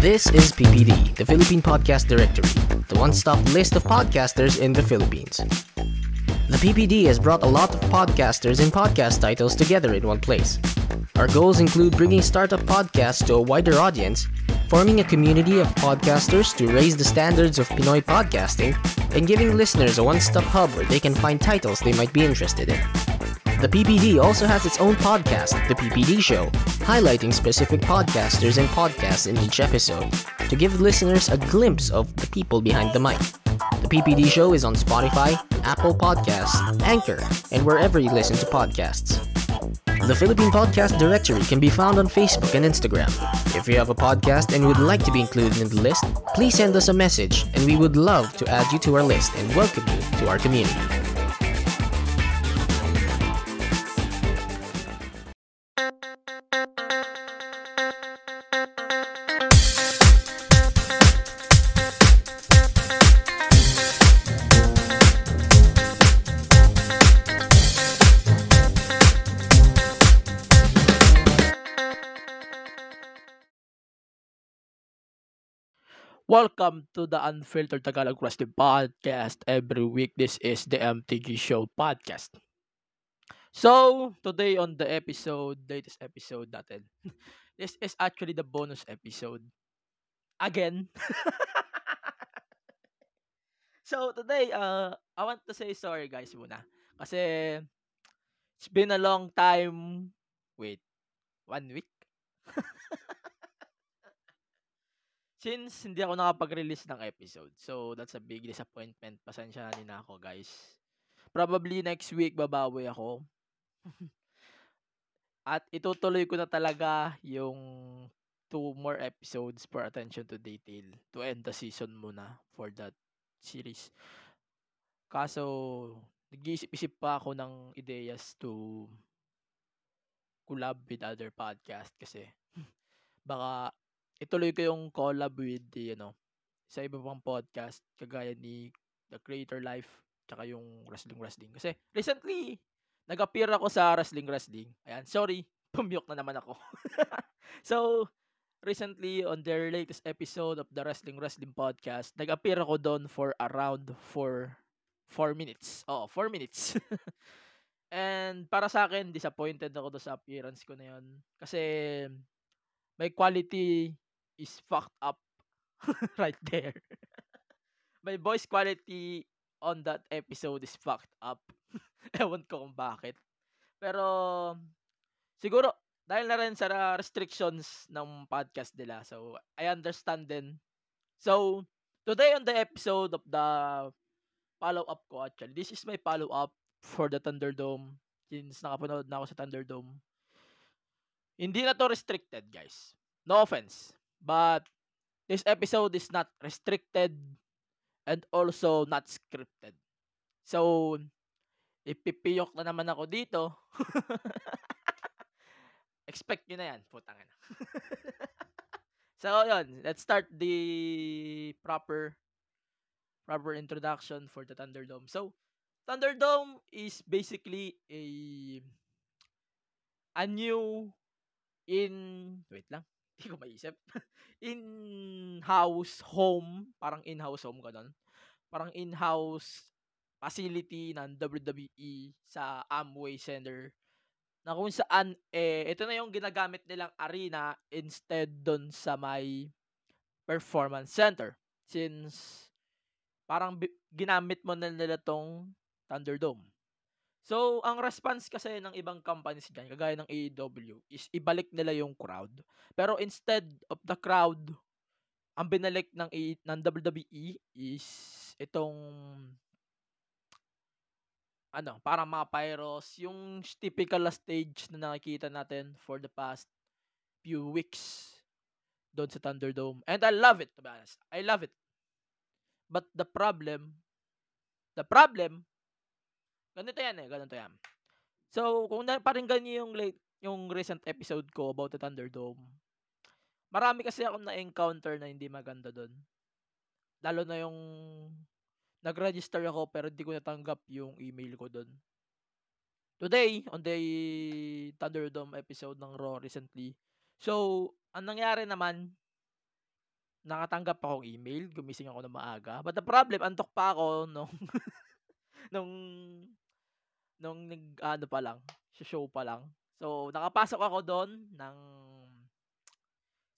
This is PPD, the Philippine Podcast Directory, the one stop list of podcasters in the Philippines. The PPD has brought a lot of podcasters and podcast titles together in one place. Our goals include bringing startup podcasts to a wider audience, forming a community of podcasters to raise the standards of Pinoy podcasting, and giving listeners a one stop hub where they can find titles they might be interested in. The PPD also has its own podcast, The PPD Show, highlighting specific podcasters and podcasts in each episode to give listeners a glimpse of the people behind the mic. The PPD Show is on Spotify, Apple Podcasts, Anchor, and wherever you listen to podcasts. The Philippine Podcast Directory can be found on Facebook and Instagram. If you have a podcast and would like to be included in the list, please send us a message and we would love to add you to our list and welcome you to our community. Welcome to the Unfiltered Tagalog Wrestling Podcast. Every week, this is the MTG Show Podcast. So, today on the episode, latest episode natin, this is actually the bonus episode. Again. so, today, uh, I want to say sorry guys muna. Kasi, it's been a long time. Wait, one week? since hindi ako nakapag-release ng episode. So, that's a big disappointment. Pasensya na ako, guys. Probably next week babawi ako. At itutuloy ko na talaga yung two more episodes for attention to detail to end the season muna for that series. Kaso, nag-iisip-isip pa ako ng ideas to collab with other podcast kasi baka ituloy ko yung collab with the, ano, sa iba pang podcast, kagaya ni The Creator Life, tsaka yung Wrestling Wrestling. Kasi, recently, nag-appear ako sa Wrestling Wrestling. Ayan, sorry, pumiyok na naman ako. so, recently, on their latest episode of the Wrestling Wrestling Podcast, nag-appear ako doon for around 4 4 minutes. Oo, 4 minutes. And para sa akin, disappointed ako doon sa appearance ko na yun. Kasi, may quality is fucked up right there. My voice quality on that episode is fucked up. Ewan ko kung bakit. Pero, siguro, dahil na rin sa restrictions ng podcast nila. So, I understand din. So, today on the episode of the follow-up ko actually, this is my follow-up for the Thunderdome. Since nakapanood na ako sa Thunderdome. Hindi na to restricted, guys. No offense. But this episode is not restricted and also not scripted. So, ipipiyok na naman ako dito. Expect nyo na yan. Putang na. so, yun. Let's start the proper proper introduction for the Thunderdome. So, Thunderdome is basically a a new in wait lang hindi ko maisip. in-house home, parang in-house home ganun. Parang in-house facility ng WWE sa Amway Center na kung saan eh ito na yung ginagamit nilang arena instead doon sa may performance center since parang ginamit mo na nila tong Thunderdome So, ang response kasi ng ibang companies dyan, kagaya ng AEW, is ibalik nila yung crowd. Pero instead of the crowd, ang binalik ng, A- ng WWE is itong ano, parang mga pyros, yung typical stage na nakikita natin for the past few weeks doon sa Thunderdome. And I love it, to be honest. I love it. But the problem, the problem Ganito yan eh, ganito yan. So, kung naparinggan niyo yung late, yung recent episode ko about the Thunderdome, marami kasi akong na-encounter na hindi maganda doon. Lalo na yung nag-register ako pero hindi ko natanggap yung email ko doon. Today, on the Thunderdome episode ng Raw recently, so, ang nangyari naman, nakatanggap akong email, gumising ako ng maaga. But the problem, antok pa ako nung nung nung nag-ano pa lang, show pa lang. So, nakapasok ako doon ng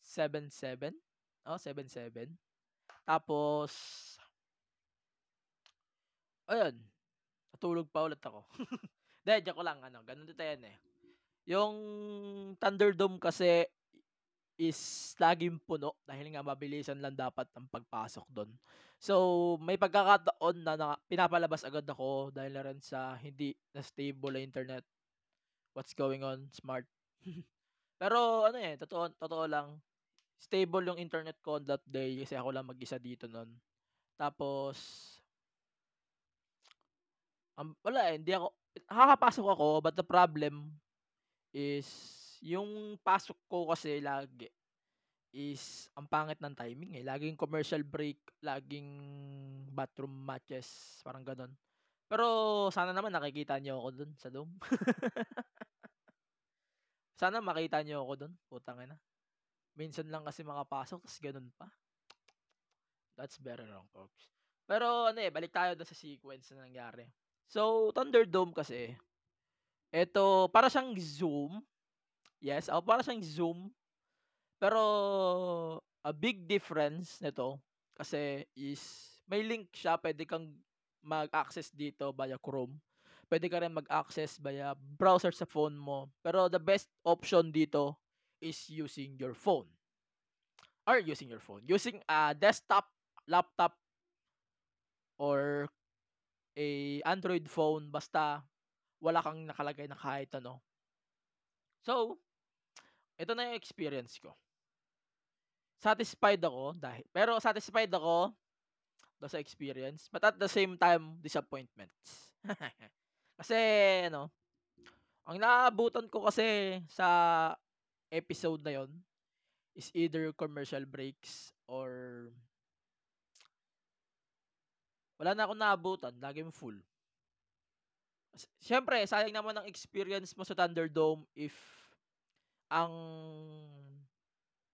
7-7. Oh, 7-7. Tapos, ayun, natulog pa ulit ako. Hindi, joke lang, ano, ganun dito yan eh. Yung Thunderdome kasi is laging puno dahil nga mabilisan lang dapat ang pagpasok doon. So, may pagkakataon na, na pinapalabas agad ako dahil na rin sa hindi na stable na internet. What's going on, smart. Pero ano eh, totoo, totoo lang, stable yung internet ko on that day kasi ako lang mag-isa dito noon. Tapos, um, wala eh, hindi ako, nakakapasok ako, but the problem is, yung pasok ko kasi lagi is ang pangit ng timing eh. Laging commercial break, laging bathroom matches, parang ganun. Pero sana naman nakikita niyo ako dun sa Dome. sana makita niyo ako dun, putang ina. Minsan lang kasi makapasok, tapos ganun pa. That's very wrong, folks. Pero ano eh, balik tayo dun sa sequence na nangyari. So, Thunderdome kasi, ito, para siyang Zoom. Yes, oh, para siyang Zoom. Pero, a big difference nito, kasi is, may link siya, pwede kang mag-access dito via Chrome. Pwede ka rin mag-access via browser sa phone mo. Pero the best option dito is using your phone. Or using your phone. Using a desktop, laptop, or a Android phone basta wala kang nakalagay na kahit ano. So, ito na yung experience ko. Satisfied ako dahil pero satisfied ako do sa experience, but at the same time disappointments. kasi ano, ang naabutan ko kasi sa episode na yon is either commercial breaks or wala na akong naabutan, laging full. Siyempre, sayang naman ang experience mo sa Thunderdome if ang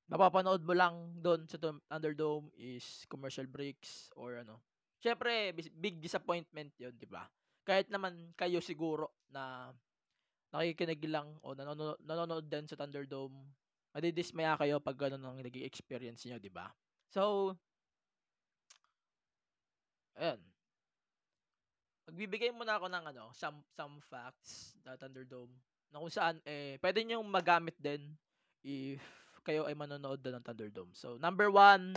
mapapanood mo lang doon sa Thunderdome is commercial breaks or ano. Siyempre, big disappointment 'yon, 'di ba? Kahit naman kayo siguro na nakikinig lang o nanonood, nanonood din sa Thunderdome, madidismaya kayo pag ganun ang naging experience niyo, 'di ba? So, Ayan. Magbibigay muna ako ng ano, some some facts sa Thunderdome na kung saan eh pwede niyo magamit din if kayo ay manonood ng Thunderdome. So, number one,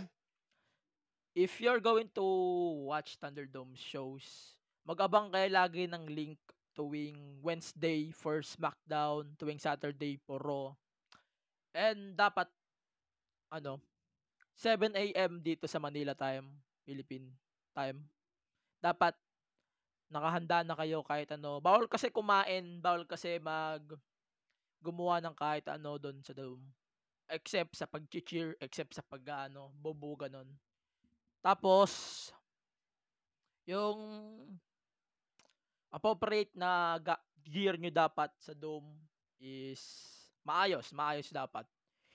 if you're going to watch Thunderdome shows, mag-abang kayo lagi ng link tuwing Wednesday for SmackDown, tuwing Saturday for Raw. And dapat ano, 7 a.m. dito sa Manila time, Philippine time, dapat nakahanda na kayo kahit ano. Bawal kasi kumain, bawal kasi mag gumawa ng kahit ano doon sa dome. Except sa pag-cheer, except sa pag ano, bobo ganon. Tapos yung appropriate na gear nyo dapat sa dome is maayos, maayos dapat.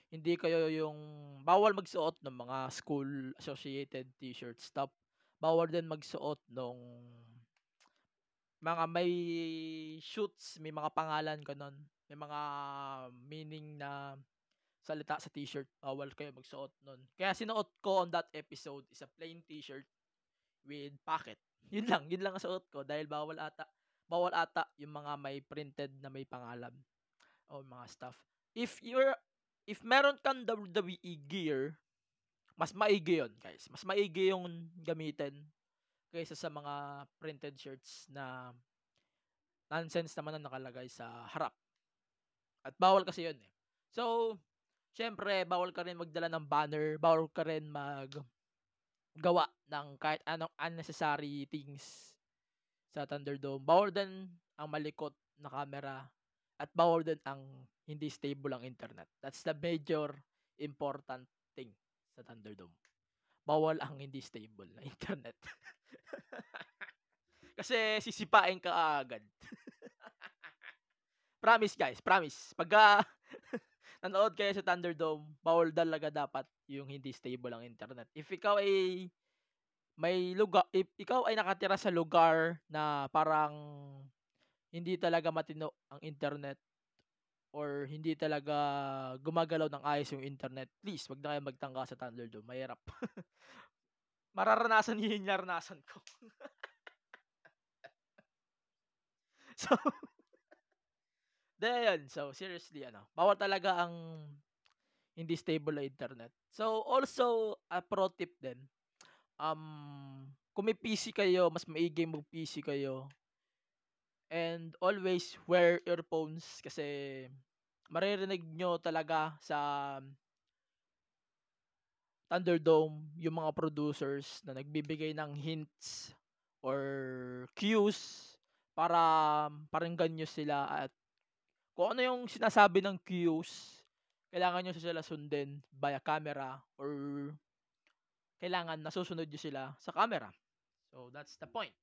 Hindi kayo yung bawal magsuot ng mga school associated t-shirt stuff bawal din magsuot nung mga may shoots, may mga pangalan ganun. May mga meaning na salita sa t-shirt. Bawal kayo magsuot nun. Kaya sinuot ko on that episode is a plain t-shirt with pocket. Yun lang, yun lang ang suot ko dahil bawal ata bawal ata yung mga may printed na may pangalan o mga stuff. If you're if meron kang WWE gear mas maigi yun, guys. Mas maigi yung gamitin kaysa sa mga printed shirts na nonsense naman na nakalagay sa harap. At bawal kasi yun eh. So, syempre, bawal ka rin magdala ng banner, bawal ka rin mag gawa ng kahit anong unnecessary things sa Thunderdome. Bawal din ang malikot na camera at bawal din ang hindi stable ang internet. That's the major important thing sa Thunderdome. Bawal ang hindi stable na internet. Kasi sisipain ka agad. promise guys, promise. Pagka nanood kayo sa Thunderdome, bawal talaga dapat yung hindi stable ang internet. If ikaw ay may lugar, if ikaw ay nakatira sa lugar na parang hindi talaga matino ang internet or hindi talaga gumagalaw ng ayos yung internet, please, wag na kayo magtangka sa Thunderdome. Mahirap. Mararanasan niyo yung naranasan ko. so, ayun. So, seriously, ano, bawal talaga ang hindi stable na internet. So, also, a pro tip din. Um, kung may PC kayo, mas maigi mag PC kayo. And always wear earphones kasi maririnig nyo talaga sa Thunderdome yung mga producers na nagbibigay ng hints or cues para paringgan nyo sila at kung ano yung sinasabi ng cues, kailangan nyo sila sundin via camera or kailangan nasusunod nyo sila sa camera. So, that's the point.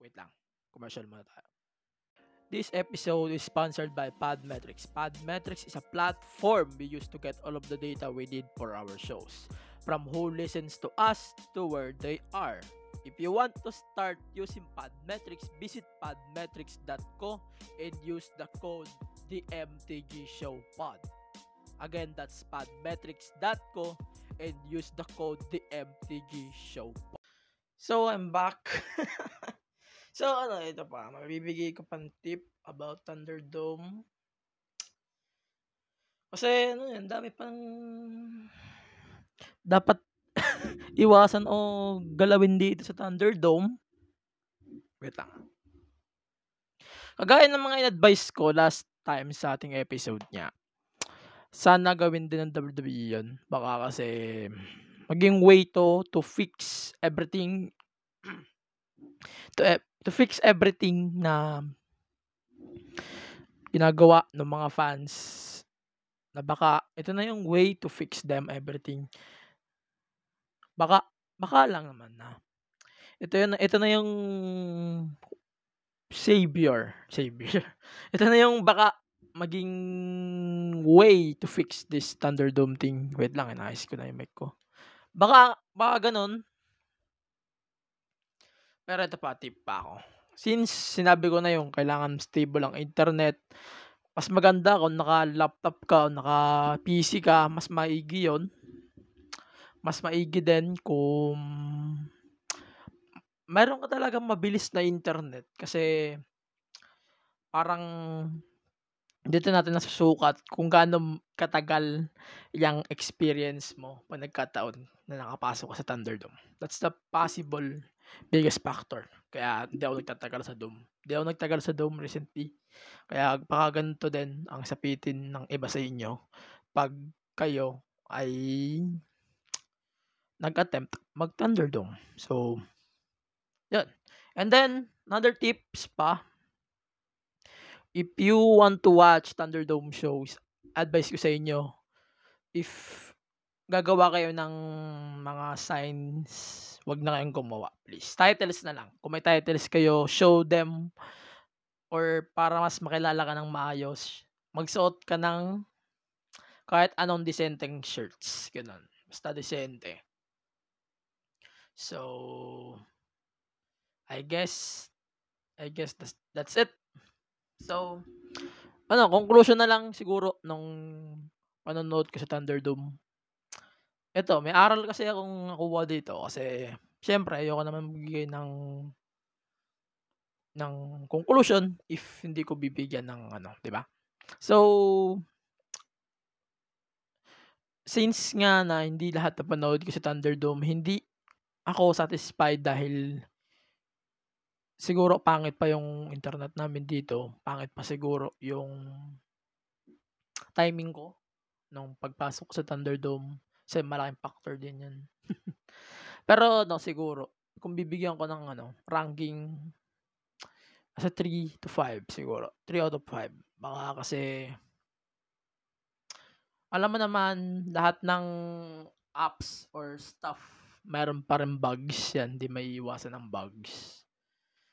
Wait lang. Commercial muna tayo. This episode is sponsored by Podmetrics. Podmetrics is a platform we use to get all of the data we need for our shows. From who listens to us to where they are. If you want to start using Podmetrics, visit podmetrics.co and use the code DMTGShowPod. Again, that's podmetrics.co and use the code DMTGShowPod. So, I'm back. so, ano, ito pa. Mabibigay ko pang tip about Thunderdome. Kasi, ano yan, dami pang dapat iwasan o galawin dito sa Thunderdome. Wait lang. Kagaya ng mga in-advise ko last time sa ating episode niya. Sana gawin din ng WWE yun. Baka kasi maging way to to fix everything to e, to fix everything na ginagawa ng mga fans na baka ito na yung way to fix them everything Baka baka lang naman na ito yun ito na yung savior, savior. Ito na yung baka maging way to fix this Thunderdome thing. Wait lang, inayos ko na yung mic ko. Baka, baka ganun. Pero ito pa, tip pa ako. Since sinabi ko na yung kailangan stable ang internet, mas maganda kung naka-laptop ka o naka-PC ka, mas maigi yon mas maigi din kung meron ka talagang mabilis na internet kasi parang dito natin nasusukat kung gaano katagal yung experience mo pag nagkataon na nakapasok ka sa Thunderdome. That's the possible biggest factor. Kaya hindi ako nagtatagal sa Dome. Hindi ako nagtagal sa Dome recently. Kaya baka ganito din ang sapitin ng iba sa inyo pag kayo ay nag-attempt mag-Thunderdome. So, yun. And then, another tips pa, if you want to watch Thunderdome shows, advice ko sa inyo, if gagawa kayo ng mga signs, wag na kayong gumawa, please. Titles na lang. Kung may titles kayo, show them or para mas makilala ka ng maayos, magsuot ka ng kahit anong disenteng shirts. Ganun. Basta disente. So, I guess, I guess that's, that's it. So, ano, conclusion na lang siguro nung panonood ko sa Thunderdome. Ito, may aral kasi akong nakuha dito kasi syempre ayoko naman magbigay ng ng conclusion if hindi ko bibigyan ng ano, 'di ba? So since nga na hindi lahat na panood ko sa Thunderdome, hindi ako satisfied dahil siguro pangit pa yung internet namin dito. Pangit pa siguro yung timing ko nung pagpasok sa Thunderdome. Kasi malaking factor din yan. Pero no, siguro, kung bibigyan ko ng ano, ranking sa 3 to 5 siguro. 3 out of 5. Baka kasi alam mo naman lahat ng apps or stuff meron pa rin bugs yan. Hindi may iwasan ng bugs.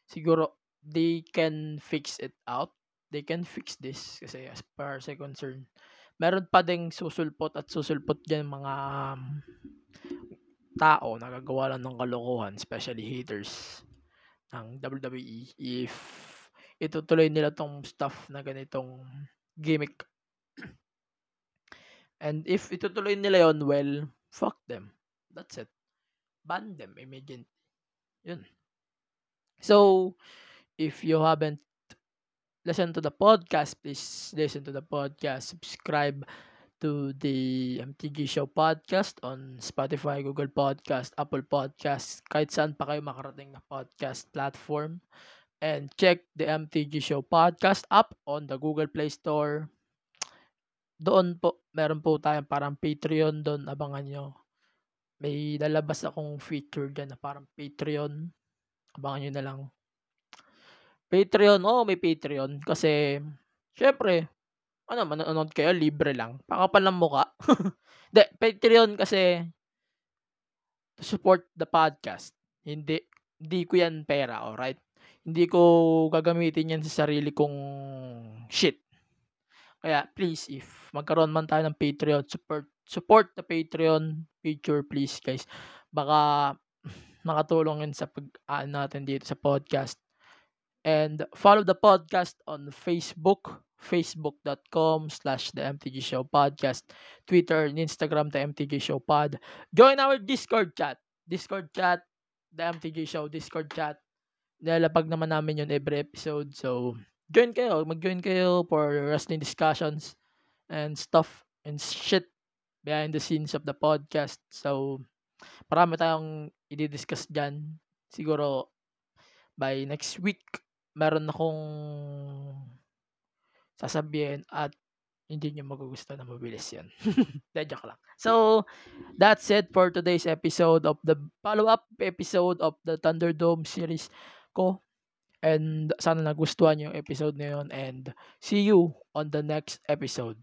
Siguro, they can fix it out. they can fix this kasi as far as I concerned, meron pa ding susulpot at susulpot diyan mga um, tao na gagawa lang ng kalokohan, especially haters ng WWE if itutuloy nila tong stuff na ganitong gimmick. And if itutuloy nila yon well, fuck them. That's it. Ban them immediately. Yun. So, if you haven't listened to the podcast, please listen to the podcast. Subscribe to the MTG Show podcast on Spotify, Google Podcast, Apple Podcast, kahit saan pa kayo makarating na podcast platform. And check the MTG Show podcast app on the Google Play Store. Doon po, meron po tayong parang Patreon doon. Abangan nyo. May lalabas akong feature dyan na parang Patreon. Abangan nyo na lang. Patreon, oh may Patreon. Kasi, syempre, ano, manonood kayo, libre lang. Pakapal ng muka. De, Patreon kasi, to support the podcast. Hindi, hindi ko yan pera, alright? Hindi ko gagamitin yan sa sarili kong shit. Kaya, please, if magkaroon man tayo ng Patreon, support, support the Patreon feature, please, guys. Baka makatulong yun sa pag natin dito sa podcast. And follow the podcast on Facebook, facebook.com slash the MTG Show Podcast, Twitter and Instagram, the MTG Show Pod. Join our Discord chat. Discord chat, the MTG Show Discord chat. Nilalapag naman namin yun every episode. So, join kayo. Mag-join kayo for wrestling discussions and stuff and shit behind the scenes of the podcast. So, marami tayong i-discuss dyan. Siguro, by next week, meron akong sasabihin at hindi nyo magugustuhan na mabilis yan. De, joke lang. So, that's it for today's episode of the follow-up episode of the Thunderdome series ko. And sana nagustuhan yung episode na yun. And see you on the next episode.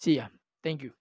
See ya. Thank you.